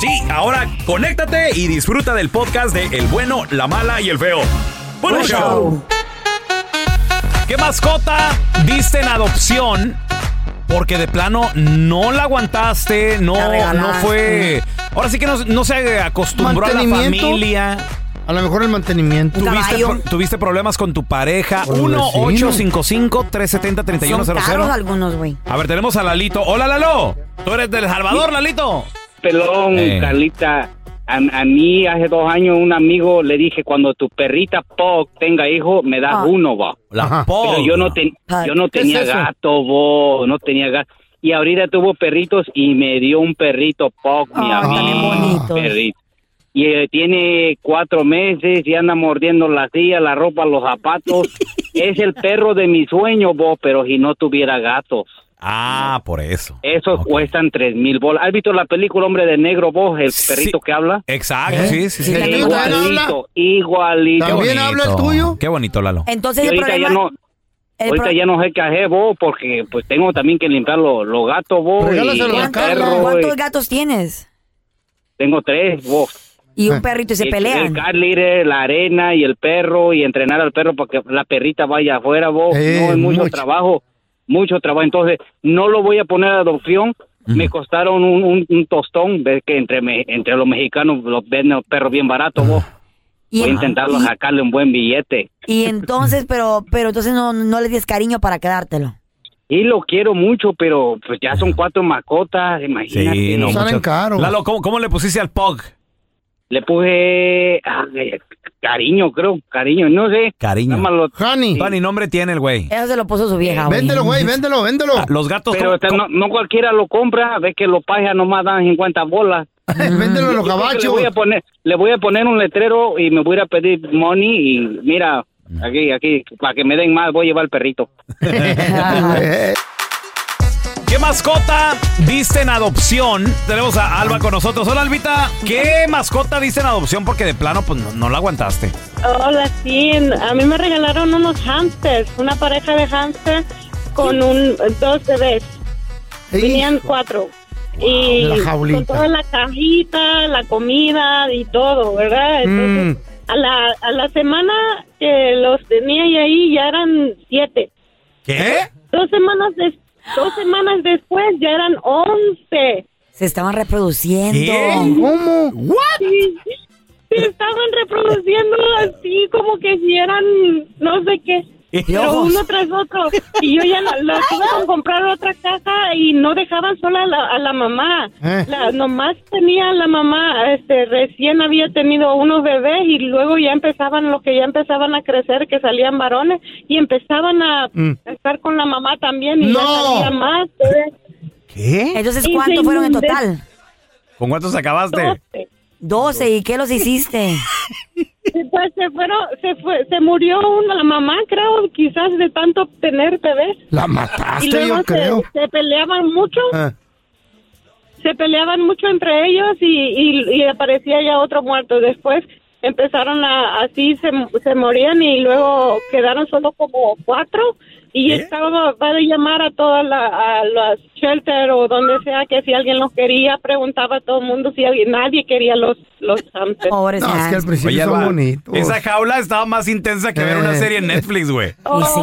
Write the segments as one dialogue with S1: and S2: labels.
S1: Sí, ahora conéctate y disfruta del podcast de El bueno, la mala y el feo. Buen
S2: Buen
S1: show.
S2: show.
S1: ¿Qué mascota diste en adopción? Porque de plano no la aguantaste, no, no fue. Ahora sí que no, no se acostumbró a la familia.
S2: A lo mejor el mantenimiento.
S1: Tuviste, pro- tuviste problemas con tu pareja.
S2: Pobrecino.
S1: 1-855-370-3100.
S3: Son caros algunos, güey.
S1: A ver, tenemos a Lalito. Hola, Lalo. Tú eres del Salvador, Lalito.
S4: Pelón,
S1: Eh.
S4: Carlita. A, a mí hace dos años un amigo le dije, cuando tu perrita Pog tenga hijo, me das
S3: Ah.
S4: uno, va.
S1: La.
S4: Pero yo no, ten-
S3: Ay,
S4: yo no
S2: ¿qué es
S4: tenía gato, bo, no tenía gato. Y ahorita tuvo perritos y me dio un perrito Pog, mi
S3: Ay,
S4: amigo. Perrito. Y eh, tiene cuatro meses y anda mordiendo la silla, la ropa, los zapatos. es el perro de mi sueño, vos, pero si no tuviera gatos.
S1: Ah, por eso.
S4: Esos
S1: Ok.
S4: cuestan tres mil bolas. ¿Has visto la película Hombre de Negro, vos? El
S1: Sí.
S4: perrito que habla.
S1: Exacto,
S2: ¿Eh?
S1: sí, sí, sí.
S4: Igualito, igualito.
S2: ¿También
S1: bonito.
S2: habla el tuyo?
S1: Qué bonito, Lalo.
S3: Entonces
S4: Y
S3: el
S4: ahorita
S3: problema...
S4: ya no,
S3: el
S4: ahorita
S3: pro-
S4: ya no sé qué hacer vos, porque pues tengo también que limpiar los, los gatos vos.
S3: ¿Cuántos, gatos tienes?
S4: Tengo tres vos.
S3: Y un
S2: Ah.
S3: perrito y se
S4: El-
S3: pelean.
S4: El cat litter, la arena y el perro y entrenar al perro para que la perrita vaya afuera vos.
S2: Eh,
S4: no, es mucho,
S2: mucho.
S4: trabajo, mucho trabajo. Entonces, no lo voy a poner a adopción. Me costaron un, un- un tostón, ves que entre me- entre los mexicanos los venden los perros bien baratos vos.
S3: Y,
S4: Voy a intentarlo
S3: y-
S4: sacarle un buen billete.
S3: y entonces, pero, pero entonces no, no le des cariño para quedártelo.
S4: Y lo quiero mucho, pero pues ya son cuatro mascotas, imagínate.
S1: Sí, no,
S2: Salen caros.
S1: Lalo, ¿cómo, cómo le pusiste al Pog?
S4: Le puse ay, cariño, creo, cariño, no sé.
S1: Cariño.
S4: Lo-
S2: Honey,
S1: ni nombre tiene el güey.
S3: Eso se lo puso su vieja, güey.
S2: véndelo, güey, véndelo, véndelo.
S1: Ah, Los gatos.
S4: Pero
S1: ¿cómo-
S4: este, no, no cualquiera lo compra, ves que los pajas nomás dan 50 bolas.
S2: véndelo a los
S4: que Le
S2: cabachos.
S4: voy a poner, le voy a poner un letrero y me voy a ir a pedir money y mira, aquí, aquí, para que me den más, voy a llevar el perrito.
S1: ¿Qué mascota diste en adopción? Tenemos a Alba con nosotros. Hola, Albita. ¿Qué mascota diste en adopción? Porque de plano, pues no, no la aguantaste.
S5: Hola, sí, a mí me regalaron unos hamsters, una pareja de hamsters con un dos bebés. Venían cuatro. Y
S2: La jaulita.
S5: con toda la cajita, la comida y todo, ¿verdad? Entonces,
S2: Mm.
S5: a, la, a la semana que los tenía y ahí ya eran siete.
S1: ¿Qué?
S5: Dos semanas, des- dos semanas después ya eran once.
S3: Se estaban reproduciendo.
S1: ¿Qué?
S2: ¿Cómo?
S5: Sí, se estaban reproduciendo así como que si eran no sé qué. Pero uno tras otro. Y yo ya la, la tuve que comprar otra casa y no dejaban sola a la, a la mamá.
S2: Eh.
S5: La, nomás tenía la mamá, este, recién había tenido unos bebés y luego ya empezaban, los que ya empezaban a crecer, que salían varones y empezaban a,
S2: Mm.
S5: a estar con la mamá también y ya salía más. eh.
S1: ¿Qué?
S3: Entonces,
S5: Y
S3: ¿cuántos fueron en total?
S1: ¿Con cuántos acabaste?
S5: Doce.
S3: 12. ¿Y qué los hiciste?
S5: Pues se fueron, se fue, se murió una la mamá, creo, quizás de tanto tener bebés.
S2: La
S5: Y
S2: mataste,
S5: luego
S2: yo
S5: se,
S2: creo.
S5: se peleaban mucho,
S2: Ah.
S5: se peleaban mucho entre ellos y, y, y aparecía ya otro muerto. Después empezaron a, así se, se morían y luego quedaron solo como cuatro y estaba va a llamar a todas la, a las shelter o donde sea que si alguien los quería preguntaba a todo el mundo si alguien nadie quería los los hamsters.
S3: Pobres
S2: No, es que al principio
S1: Oye,
S2: son bonitos.
S1: esa jaula estaba más intensa que ver una
S2: Eh.
S1: serie en Netflix, güey.
S5: Oh,
S3: sí.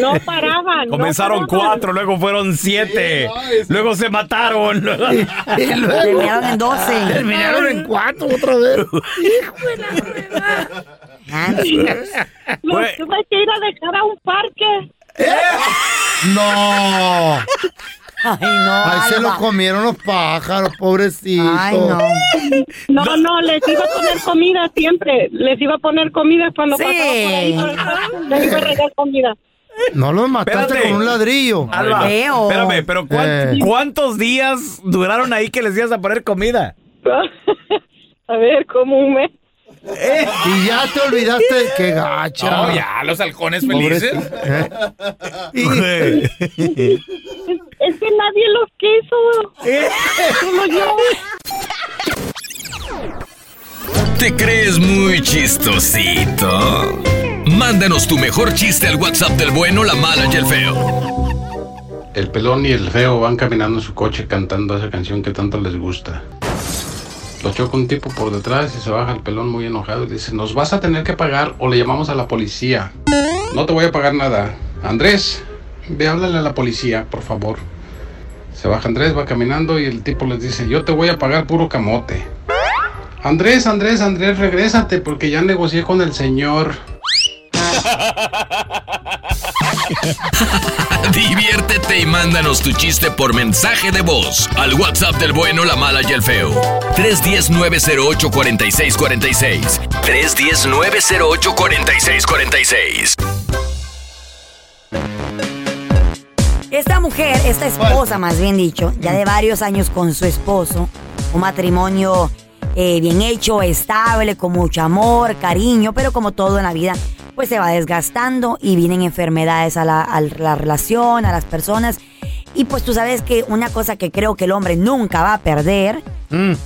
S5: No paraban. no
S1: Comenzaron
S5: paraban.
S1: cuatro, luego fueron siete, luego se mataron.
S2: Y luego
S3: Terminaron en 12.
S2: terminaron en cuatro otra vez.
S3: Hans.
S5: Los
S1: Güey.
S5: tuve que ir a dejar a un parque.
S2: No.
S3: Ay, no.
S2: Ahí se lo comieron los pájaros, pobrecitos.
S3: Ay, no.
S5: No, no, les iba a poner comida siempre. Les iba a poner comida cuando
S3: Sí.
S5: pasaba por ahí. Les iba a regar comida.
S2: No los mataste
S1: Espérate.
S2: con un ladrillo.
S1: Alba, espérame, pero ¿cuán-
S2: Eh.
S1: ¿cuántos días duraron ahí que les ibas a poner comida?
S5: a ver, como un mes.
S2: Y ya te olvidaste. Qué gacha.
S1: Oh, ya, los halcones
S2: Pobrecito.
S1: felices.
S2: ¿Eh?
S5: Es que nadie los quiso. Solo yo.
S6: ¿Te crees muy chistosito? Mándanos tu mejor chiste al WhatsApp del bueno, la mala y el feo.
S7: El pelón y el feo van caminando en su coche cantando esa canción que tanto les gusta. Lo choca un tipo por detrás y se baja el pelón muy enojado y le dice, nos vas a tener que pagar o le llamamos a la policía. No te voy a pagar nada. Andrés, ve, háblale a la policía, por favor. Se baja Andrés, va caminando y el tipo les dice, yo te voy a pagar puro camote. Andrés, Andrés, Andrés, regrésate porque ya negocié con el señor.
S6: Diviértete y mándanos tu chiste por mensaje de voz al WhatsApp del bueno, la mala y el feo. 310-908-4646. 310-908-4646.
S3: Esta mujer, esta esposa más bien dicho, ya de varios años con su esposo, un matrimonio eh, bien hecho, estable, con mucho amor, cariño, pero como todo en la vida, pues se va desgastando y vienen enfermedades a la, a la relación, a las personas. Y pues tú sabes que una cosa que creo que el hombre nunca va a perder,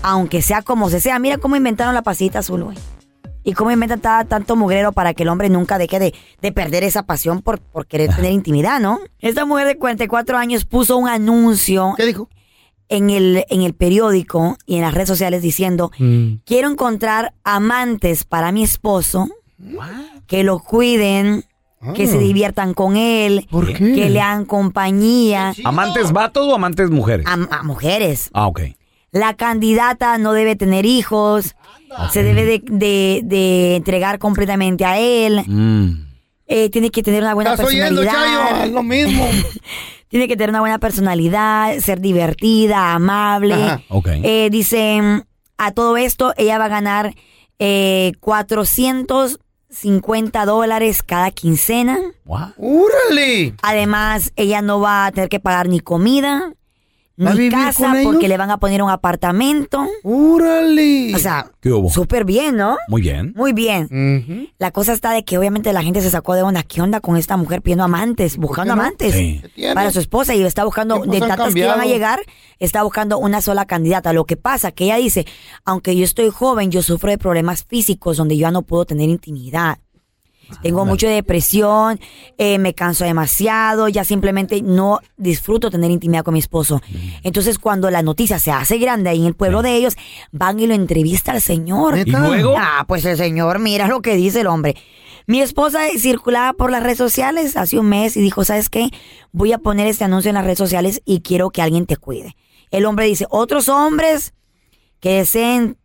S3: aunque sea como se sea, mira cómo inventaron la pasita azul, güey. Y cómo inventan ta- tanto mugrero para que el hombre nunca deje de, de perder esa pasión por, por querer tener intimidad, ¿no? Esta mujer de 44 años puso un anuncio
S2: ¿Qué dijo?
S3: en el, en el periódico y en las redes sociales diciendo, quiero encontrar amantes para mi esposo, que lo cuiden, que se diviertan con él,
S2: ¿Por qué?
S3: que le hagan compañía
S1: ¿Amantes vatos o amantes mujeres?
S3: a, a mujeres.
S1: Ah, ok.
S3: La candidata no debe tener hijos, se debe de, de- de entregar completamente a él,
S1: Mm.
S3: eh, tiene que tener una buena
S2: ¿Estás oyendo,
S3: personalidad.
S2: Chayo? Es lo mismo.
S3: Tiene que tener una buena personalidad, ser divertida, amable.
S2: Ajá.
S3: Eh, dice, a todo esto ella va a ganar eh, 450 dólares cada quincena.
S2: ¡Úrale!
S3: Además, ella no va a tener que pagar ni comida,
S2: ¿Va a
S3: ni
S2: vivir
S3: casa, porque le van a poner un apartamento.
S2: ¡Úrale!
S3: O sea,
S1: ¿Qué hubo?
S3: súper bien, ¿no?
S1: Muy bien.
S3: Muy bien. La cosa está de que obviamente la gente se sacó de onda. ¿Qué onda con esta mujer pidiendo amantes, buscando
S2: no?
S3: amantes para su esposa? Y está buscando, de tantas que iban a llegar, está buscando una sola candidata. Lo que pasa que ella dice, aunque yo estoy joven, yo sufro de problemas físicos donde yo ya no puedo tener intimidad. Tengo mucha depresión, eh, me canso demasiado, ya simplemente no disfruto tener intimidad con mi esposo. Entonces, cuando la noticia se hace grande ahí en el pueblo de ellos, van y lo entrevista al señor.
S1: ¿Y luego?
S3: Ah, pues el señor, mira lo que dice el hombre. Mi esposa circulaba por las redes sociales hace un mes y dijo, ¿sabes qué? Voy a poner este anuncio en las redes sociales y quiero que alguien te cuide. El hombre dice, otros hombres que deseen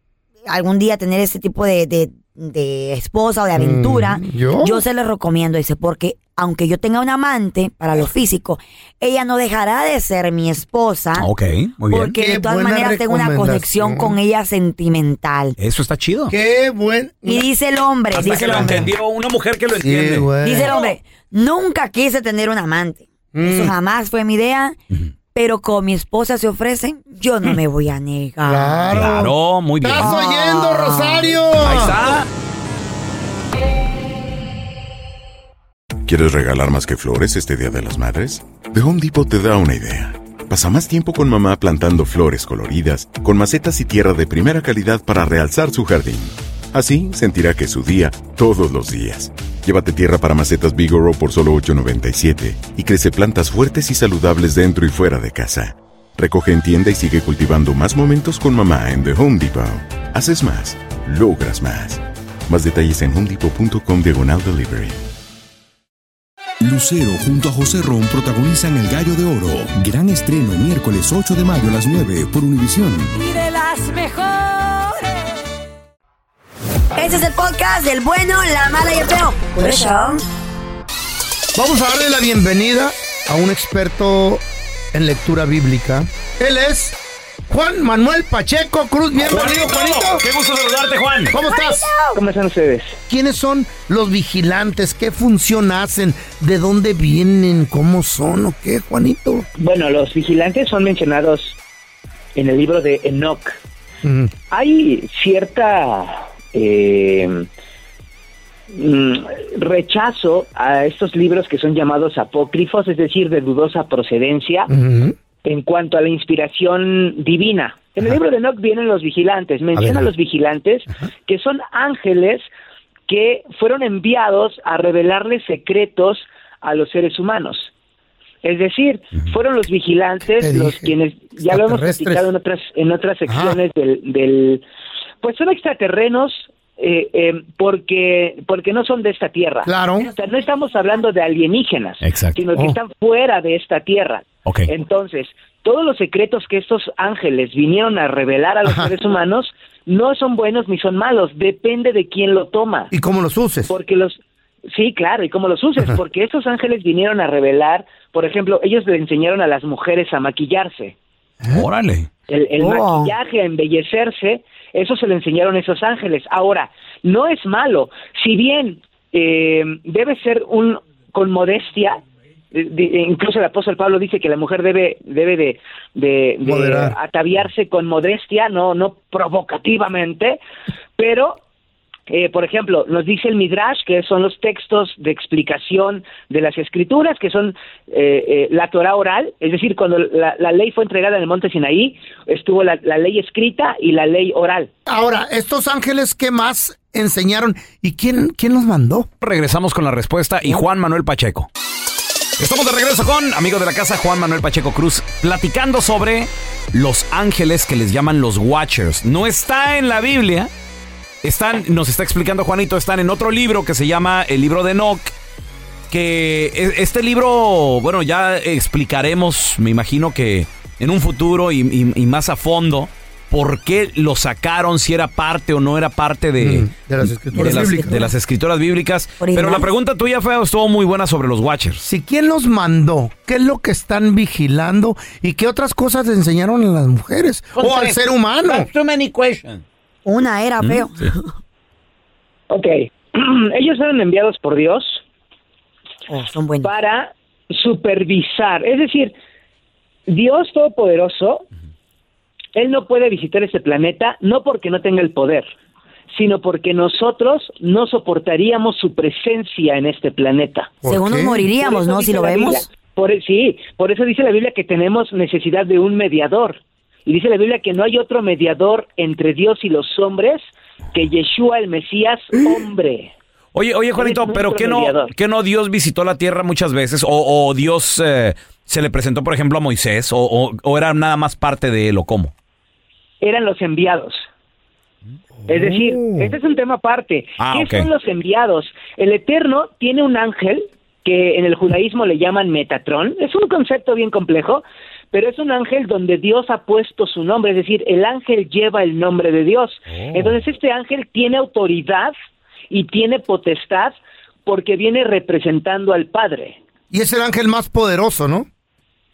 S3: algún día tener este tipo de, de de esposa o de aventura,
S2: Mm, ¿yo?
S3: se les recomiendo, dice, porque aunque yo tenga un amante para lo físico, ella no dejará de ser mi esposa.
S1: Ok, muy bien.
S3: Porque
S2: Qué
S3: de todas maneras tengo una conexión con ella sentimental.
S1: Eso está chido.
S2: Qué buen.
S3: Y dice el hombre,
S1: Hasta
S3: dice
S1: que
S3: el
S1: lo entendió una mujer que lo
S2: Sí,
S1: entiende.
S2: güey.
S3: dice el hombre, nunca quise tener un amante. Eso
S2: Mm.
S3: jamás fue mi idea, pero como mi esposa se ofrece, yo no me voy a negar.
S2: Claro.
S1: Claro, muy bien.
S2: ¿Estás oyendo, Rosario?
S1: Ahí está.
S8: ¿Quieres regalar más que flores este Día de las Madres? The Home Depot te da una idea. Pasa más tiempo con mamá plantando flores coloridas, con macetas y tierra de primera calidad para realzar su jardín. Así sentirá que es su día todos los días. Llévate tierra para macetas Bigoro por solo $8.97 y crece plantas fuertes y saludables dentro y fuera de casa. Recoge en tienda y sigue cultivando más momentos con mamá en The Home Depot. Haces más, logras más. Más detalles en homedepot.com diagonal delivery.
S9: Lucero junto a José Ron protagonizan El Gallo de Oro. Gran estreno miércoles 8 de mayo a las 9 por Univisión.
S3: Y de las mejores. Este es el podcast del bueno, la mala y el feo. Por eso.
S2: Vamos a darle la bienvenida a un experto en lectura bíblica. Él es Juan Manuel Pacheco Cruz. Bienvenido, Juanito.
S1: Qué gusto saludarte, Juan.
S2: ¿Cómo estás?
S10: ¿Cómo están ustedes?
S2: ¿Quiénes son los vigilantes? ¿Qué función hacen? ¿De dónde vienen? ¿Cómo son? ¿O qué, Juanito?
S10: Bueno, los vigilantes son mencionados en el libro de Enoch.
S2: Mm,
S10: Hay cierta eh, mm, rechazo a estos libros que son llamados apócrifos, es decir, de dudosa procedencia, en cuanto a la inspiración divina. En el libro de Enoch vienen los vigilantes, menciona a los vigilantes que son ángeles que fueron enviados a revelarles secretos a los seres humanos. Es decir, fueron los vigilantes
S2: Te
S10: los quienes, ya lo hemos platicado en otras, en otras secciones del, del, pues son extraterrenos eh, eh, porque, porque no son de esta tierra.
S2: Claro.
S10: O sea, no estamos hablando de alienígenas,
S1: Exacto.
S10: sino que
S2: Oh.
S10: están fuera de esta tierra.
S1: Ok.
S10: Entonces, todos los secretos que estos ángeles vinieron a revelar a los
S2: Ajá.
S10: seres humanos no son buenos ni son malos, depende de quién lo toma.
S2: ¿Y cómo los uses?
S10: Porque los Sí, claro, y cómo los uses,
S2: Ajá.
S10: porque estos ángeles vinieron a revelar, por ejemplo, ellos le enseñaron a las mujeres a maquillarse.
S1: Órale.
S10: El, el
S3: Oh.
S10: maquillaje, a embellecerse, eso se lo enseñaron esos ángeles. Ahora, no es malo, si bien eh, debe ser un con modestia, eh, incluso el apóstol Pablo dice que la mujer debe debe de, de- de ataviarse con modestia, no no provocativamente, pero eh, por ejemplo, nos dice el Midrash, que son los textos de explicación de las escrituras, que son eh, eh, la Torah oral, es decir, cuando la, la ley fue entregada en el monte Sinaí, estuvo la, la ley escrita y la ley oral.
S2: Ahora, estos ángeles, ¿qué más enseñaron? ¿Y quién, quién los mandó?
S1: Regresamos con la respuesta y Juan Manuel Pacheco. Estamos de regreso con amigo de la casa Juan Manuel Pacheco Cruz platicando sobre los ángeles que les llaman los Watchers. No está en la Biblia. Están, nos está explicando Juanito, están en otro libro que se llama el libro de Enoch. Que e- este libro, bueno, ya explicaremos, me imagino que en un futuro y, y- y más a fondo, por qué lo sacaron, si era parte o no era parte de,
S2: Mm, de las escrituras
S1: de las-
S2: bíblicas.
S1: de las escrituras bíblicas.
S3: Original.
S1: Pero la pregunta tuya, Feo, estuvo muy buena sobre los Watchers.
S2: Si quién los mandó, qué es lo que están vigilando y qué otras cosas le enseñaron a las mujeres o al ser humano.
S3: Una era feo.
S10: Ok, ellos fueron enviados por Dios
S3: Oh, son buenos.
S10: para supervisar, es decir, Dios Todopoderoso, Él no puede visitar este planeta no porque no tenga el poder, sino porque nosotros no soportaríamos su presencia en este planeta.
S2: ¿Por
S3: Según nos moriríamos, ¿no? Si lo vemos.
S10: Biblia- por, e, sí, por eso dice la Biblia que tenemos necesidad de un mediador. Y dice la Biblia que no hay otro mediador entre Dios y los hombres que Yeshua el Mesías, hombre.
S1: Oye, oye, Juanito, pero ¿qué no. ¿qué no Dios visitó la tierra muchas veces? ¿O, o Dios eh, se le presentó, por ejemplo, a Moisés? ¿O, o- o era nada más parte de él o cómo?
S10: Eran los enviados. Es decir,
S2: Oh.
S10: este es un tema aparte.
S1: Ah,
S10: ¿Qué son los enviados? El Eterno tiene un ángel que en el judaísmo le llaman Metatrón. Es un concepto bien complejo, pero es un ángel donde Dios ha puesto su nombre, es decir, el ángel lleva el nombre de Dios. Entonces este ángel tiene autoridad y tiene potestad porque viene representando al Padre.
S2: Y es el ángel más poderoso, ¿no?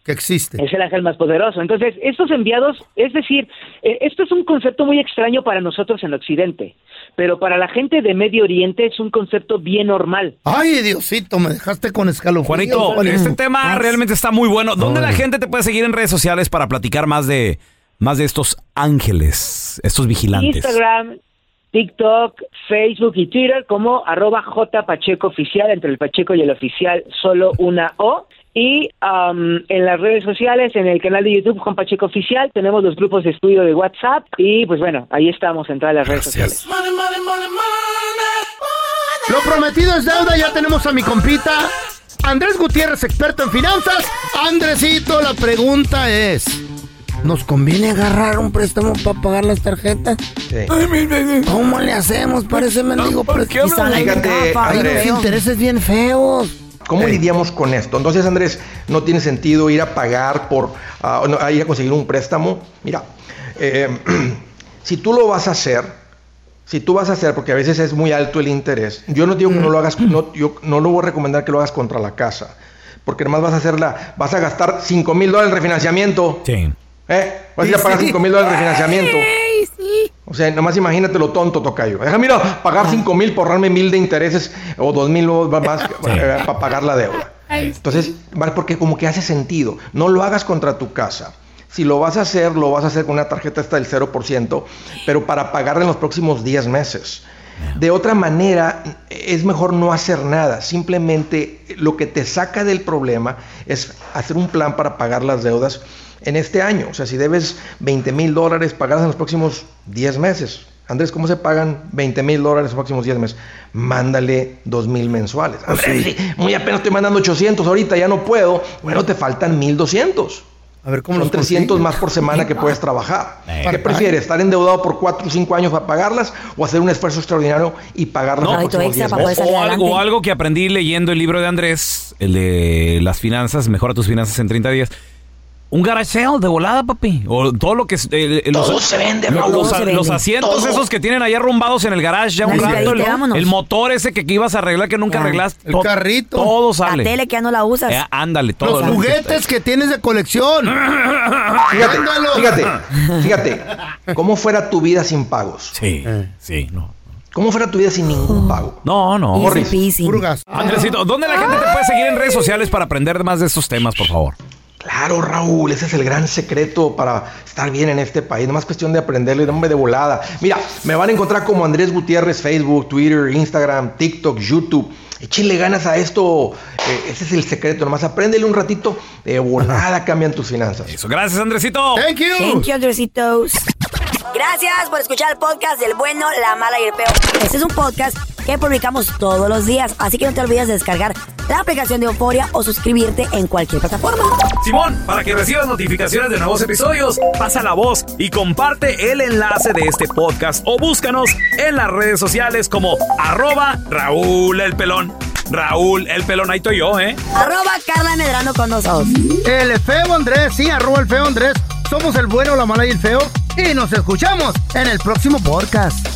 S2: Que existe.
S10: Es el ángel más poderoso. Entonces, estos enviados, es decir, eh, esto es un concepto muy extraño para nosotros en Occidente, pero para la gente de Medio Oriente es un concepto bien normal.
S2: Ay, Diosito, me dejaste con escalofríos.
S1: Juanito,
S2: Juanito.
S1: este tema realmente está muy bueno. ¿Dónde la gente te puede seguir en redes sociales para platicar más de, más de estos ángeles, estos vigilantes?
S10: Instagram, TikTok, Facebook y Twitter como arroba J Pacheco Oficial, entre el Pacheco y el oficial solo una O. Y am, en las redes sociales, en el canal de YouTube Juan Pacheco Oficial, tenemos los grupos de estudio de WhatsApp y pues bueno, ahí estamos en todas las redes sociales.
S2: Lo prometido es deuda, ya tenemos a mi compita Andrés Gutiérrez, experto en finanzas. Andresito, la pregunta es, ¿nos conviene agarrar un préstamo para pagar las tarjetas? ¿Cómo le hacemos para ese mendigo préstamo?
S11: Fíjate, Andrés.
S2: Hay intereses bien feos.
S11: ¿Cómo lidiamos con esto? Entonces, Andrés, no tiene sentido ir a pagar por, no, a ir a conseguir un préstamo. Mira, eh, si tú lo vas a hacer, si tú vas a hacer, porque a veces es muy alto el interés, yo no digo que no lo hagas, no, yo no lo voy a recomendar que lo hagas contra la casa, porque además vas a hacerla, vas a gastar 5 mil dólares en refinanciamiento.
S1: Sí.
S11: ¿Eh? Vas a ir a pagar 5 mil dólares en refinanciamiento. O sea, nomás imagínate lo tonto, Tocayo. Deja, mira, pagar 5 mil por ahorrarme mil de intereses o 2 mil más eh, para pagar la deuda. Entonces, ¿vale? porque como que hace sentido. No lo hagas contra tu casa. Si lo vas a hacer, lo vas a hacer con una tarjeta esta del 0%, pero para pagarla en los próximos 10 meses. De otra manera, es mejor no hacer nada. Simplemente lo que te saca del problema es hacer un plan para pagar las deudas en este año. O sea, si debes 20 mil dólares, pagarlas en los próximos 10 meses. Andrés, ¿cómo se pagan 20 mil dólares en los próximos 10 meses? Mándale 2 mil mensuales. Andrés, sí, muy apenas estoy mandando 800 ahorita, ya no puedo. Bueno, te faltan 1200.
S2: A ver, ¿cómo
S11: Son
S2: los
S11: 300
S2: consigo?
S11: más por semana que puedes trabajar.
S1: Eh.
S11: ¿Qué prefieres? ¿Estar endeudado por 4 o 5 años para pagarlas o hacer un esfuerzo extraordinario y pagarlas en los próximos 10 meses?
S1: O, algo, o algo que aprendí leyendo el libro de Andrés, el de las finanzas, mejora tus finanzas en 30 días. Un garage sale de volada, papi. O todo lo que... eh, eh,
S11: Todo se vende, Raúl.
S1: los, los asientos
S11: Todo.
S1: esos que tienen ahí arrumbados en el garage ya un
S3: La
S1: rato. El, motor ese que, que ibas a arreglar que nunca
S3: Ya.
S1: arreglaste.
S2: El
S1: to-
S2: carrito.
S1: Todo
S3: La
S1: sale.
S3: tele que ya no la usas.
S1: Eh, ándale, todo.
S2: Los juguetes que tienes de colección.
S11: Fíjate, fíjate, fíjate. ¿Cómo fuera tu vida sin pagos?
S1: Sí, sí, no.
S11: ¿Cómo fuera tu vida sin ningún pago?
S1: No, no.
S11: Morris.
S1: Andresito, ¿dónde la gente te puede seguir en redes sociales para aprender más de estos temas, por favor?
S11: Claro, Raúl, ese es el gran secreto para estar bien en este país. No más cuestión de aprenderle de nombre de volada. Mira, me van a encontrar como Andrés Gutiérrez, Facebook, Twitter, Instagram, TikTok, YouTube. Échenle ganas a esto. eh, ese es el secreto. Nomás apréndele un ratito. De volada cambian tus finanzas.
S1: Eso, gracias, Andresito.
S2: Thank you.
S3: Thank you, Andresitos. Gracias por escuchar el podcast del bueno, la mala y el peor. Este es un podcast que publicamos todos los días, así que no te olvides de descargar la aplicación de Euforia o suscribirte en cualquier plataforma.
S1: Simón, para que recibas notificaciones de nuevos episodios, pasa la voz y comparte el enlace de este podcast o búscanos en las redes sociales como arroba Raúl el Pelón. Raúl el Pelón, ahí estoy yo, ¿eh?
S3: Arroba Carla Medrano con nosotros.
S2: El feo Andrés, sí, arroba el feo Andrés. Somos el bueno, la mala y el feo. Y nos escuchamos en el próximo podcast.